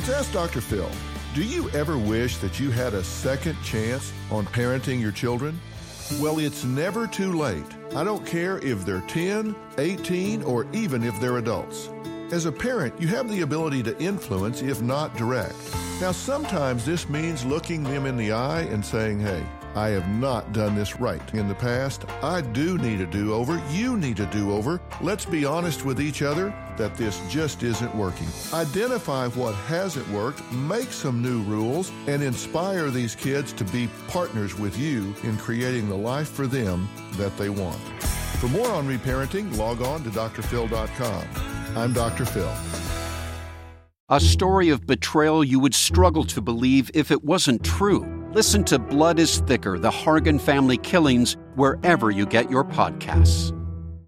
It's Ask Dr. Phil. Do you ever wish that you had a second chance on parenting your children? Well, it's never too late. I don't care if they're 10, 18, or even if they're adults. As a parent, you have the ability to influence, if not direct. Now, sometimes this means looking them in the eye and saying, hey, I have not done this right in the past. I do need a do over. You need a do over. Let's be honest with each other that this just isn't working. Identify what hasn't worked, make some new rules, and inspire these kids to be partners with you in creating the life for them that they want. For more on reparenting, log on to drphil.com. I'm Dr. Phil. A story of betrayal you would struggle to believe if it wasn't true. Listen to Blood is Thicker The Hargan Family Killings wherever you get your podcasts.